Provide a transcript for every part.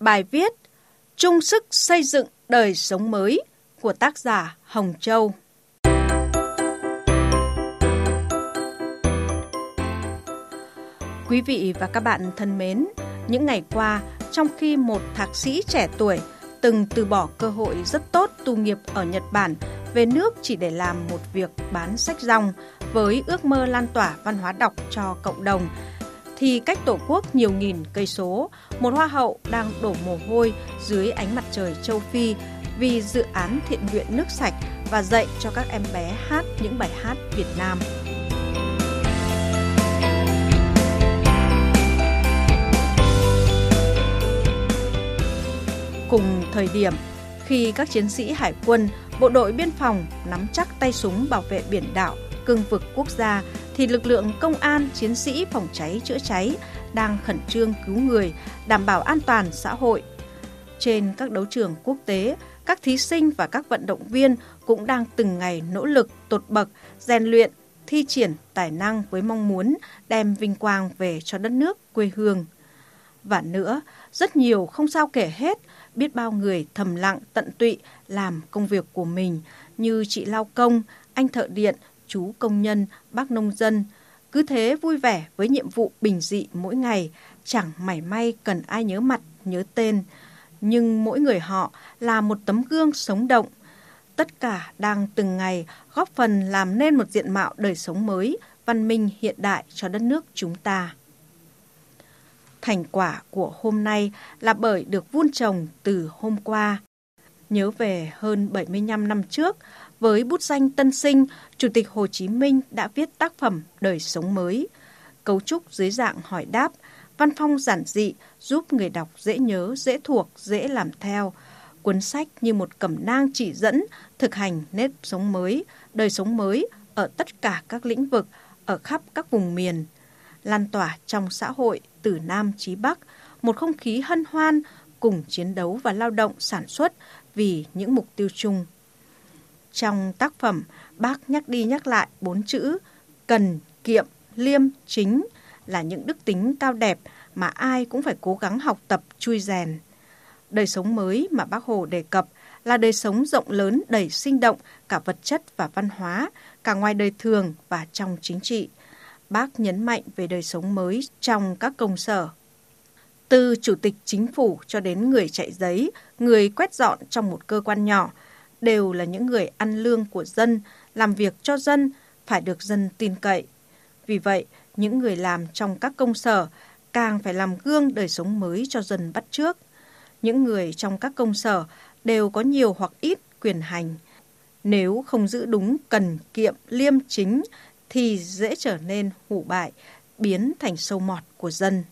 Bài viết Trung sức xây dựng đời sống mới của tác giả Hồng Châu. Quý vị và các bạn thân mến, những ngày qua, trong khi một thạc sĩ trẻ tuổi từng từ bỏ cơ hội rất tốt tu nghiệp ở Nhật Bản về nước chỉ để làm một việc bán sách rong với ước mơ lan tỏa văn hóa đọc cho cộng đồng thì cách tổ quốc nhiều nghìn cây số, một hoa hậu đang đổ mồ hôi dưới ánh mặt trời châu Phi vì dự án thiện nguyện nước sạch và dạy cho các em bé hát những bài hát Việt Nam. Cùng thời điểm, khi các chiến sĩ hải quân, bộ đội biên phòng nắm chắc tay súng bảo vệ biển đảo, cương vực quốc gia thì lực lượng công an, chiến sĩ phòng cháy chữa cháy đang khẩn trương cứu người, đảm bảo an toàn xã hội. Trên các đấu trường quốc tế, các thí sinh và các vận động viên cũng đang từng ngày nỗ lực tột bậc, rèn luyện, thi triển tài năng với mong muốn đem vinh quang về cho đất nước quê hương. Và nữa, rất nhiều không sao kể hết, biết bao người thầm lặng tận tụy làm công việc của mình như chị lao công, anh thợ điện, chú công nhân, bác nông dân. Cứ thế vui vẻ với nhiệm vụ bình dị mỗi ngày, chẳng mảy may cần ai nhớ mặt, nhớ tên. Nhưng mỗi người họ là một tấm gương sống động. Tất cả đang từng ngày góp phần làm nên một diện mạo đời sống mới, văn minh hiện đại cho đất nước chúng ta. Thành quả của hôm nay là bởi được vun trồng từ hôm qua. Nhớ về hơn 75 năm trước, với bút danh tân sinh, Chủ tịch Hồ Chí Minh đã viết tác phẩm Đời sống mới. Cấu trúc dưới dạng hỏi đáp, văn phong giản dị giúp người đọc dễ nhớ, dễ thuộc, dễ làm theo. Cuốn sách như một cẩm nang chỉ dẫn thực hành nếp sống mới, đời sống mới ở tất cả các lĩnh vực, ở khắp các vùng miền. Lan tỏa trong xã hội từ Nam chí Bắc, một không khí hân hoan cùng chiến đấu và lao động sản xuất vì những mục tiêu chung. Trong tác phẩm, bác nhắc đi nhắc lại bốn chữ cần, kiệm, liêm, chính là những đức tính cao đẹp mà ai cũng phải cố gắng học tập chui rèn. Đời sống mới mà bác Hồ đề cập là đời sống rộng lớn đầy sinh động cả vật chất và văn hóa, cả ngoài đời thường và trong chính trị. Bác nhấn mạnh về đời sống mới trong các công sở. Từ chủ tịch chính phủ cho đến người chạy giấy, người quét dọn trong một cơ quan nhỏ – đều là những người ăn lương của dân, làm việc cho dân, phải được dân tin cậy. Vì vậy, những người làm trong các công sở càng phải làm gương đời sống mới cho dân bắt trước. Những người trong các công sở đều có nhiều hoặc ít quyền hành. Nếu không giữ đúng cần kiệm liêm chính thì dễ trở nên hủ bại, biến thành sâu mọt của dân.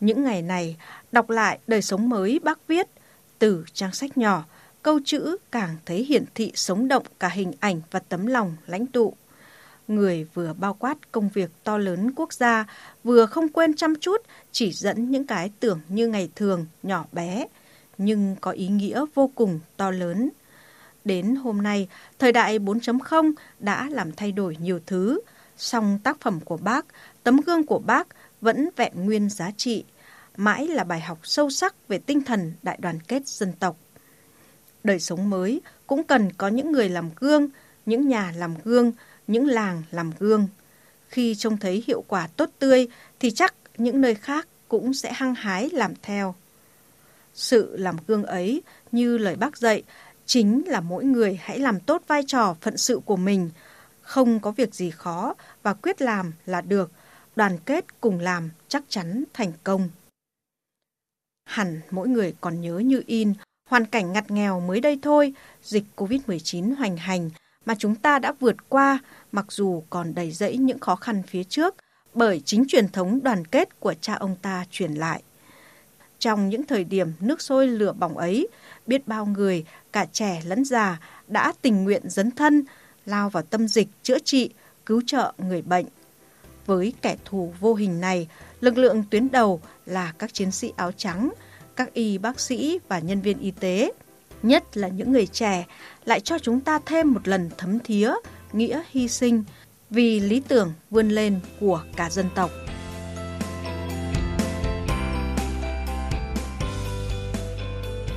Những ngày này, đọc lại đời sống mới bác viết từ trang sách nhỏ, câu chữ càng thấy hiển thị sống động cả hình ảnh và tấm lòng lãnh tụ. Người vừa bao quát công việc to lớn quốc gia, vừa không quên chăm chút chỉ dẫn những cái tưởng như ngày thường nhỏ bé, nhưng có ý nghĩa vô cùng to lớn. Đến hôm nay, thời đại 4.0 đã làm thay đổi nhiều thứ, song tác phẩm của bác, tấm gương của bác vẫn vẹn nguyên giá trị, mãi là bài học sâu sắc về tinh thần đại đoàn kết dân tộc đời sống mới cũng cần có những người làm gương, những nhà làm gương, những làng làm gương. Khi trông thấy hiệu quả tốt tươi thì chắc những nơi khác cũng sẽ hăng hái làm theo. Sự làm gương ấy, như lời bác dạy, chính là mỗi người hãy làm tốt vai trò phận sự của mình. Không có việc gì khó và quyết làm là được, đoàn kết cùng làm chắc chắn thành công. Hẳn mỗi người còn nhớ như in Hoàn cảnh ngặt nghèo mới đây thôi, dịch COVID-19 hoành hành mà chúng ta đã vượt qua mặc dù còn đầy rẫy những khó khăn phía trước bởi chính truyền thống đoàn kết của cha ông ta truyền lại. Trong những thời điểm nước sôi lửa bỏng ấy, biết bao người, cả trẻ lẫn già, đã tình nguyện dấn thân, lao vào tâm dịch chữa trị, cứu trợ người bệnh. Với kẻ thù vô hình này, lực lượng tuyến đầu là các chiến sĩ áo trắng – các y bác sĩ và nhân viên y tế, nhất là những người trẻ, lại cho chúng ta thêm một lần thấm thía nghĩa hy sinh vì lý tưởng vươn lên của cả dân tộc.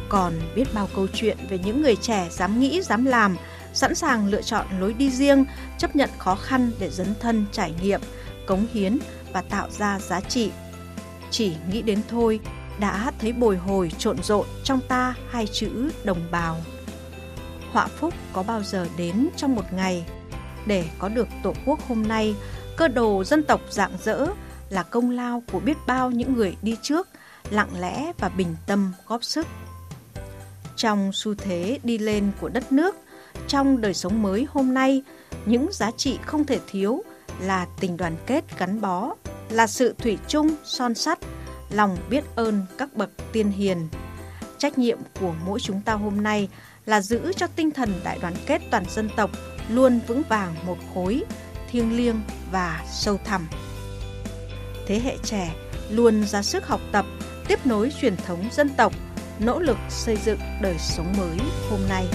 Còn biết bao câu chuyện về những người trẻ dám nghĩ, dám làm, sẵn sàng lựa chọn lối đi riêng, chấp nhận khó khăn để dấn thân trải nghiệm, cống hiến và tạo ra giá trị. Chỉ nghĩ đến thôi, đã thấy bồi hồi trộn rộn trong ta hai chữ đồng bào. Họa phúc có bao giờ đến trong một ngày để có được tổ quốc hôm nay, cơ đồ dân tộc dạng dỡ là công lao của biết bao những người đi trước, lặng lẽ và bình tâm góp sức. Trong xu thế đi lên của đất nước, trong đời sống mới hôm nay, những giá trị không thể thiếu là tình đoàn kết gắn bó, là sự thủy chung son sắt, lòng biết ơn các bậc tiên hiền. Trách nhiệm của mỗi chúng ta hôm nay là giữ cho tinh thần đại đoàn kết toàn dân tộc luôn vững vàng một khối, thiêng liêng và sâu thẳm. Thế hệ trẻ luôn ra sức học tập, tiếp nối truyền thống dân tộc, nỗ lực xây dựng đời sống mới hôm nay.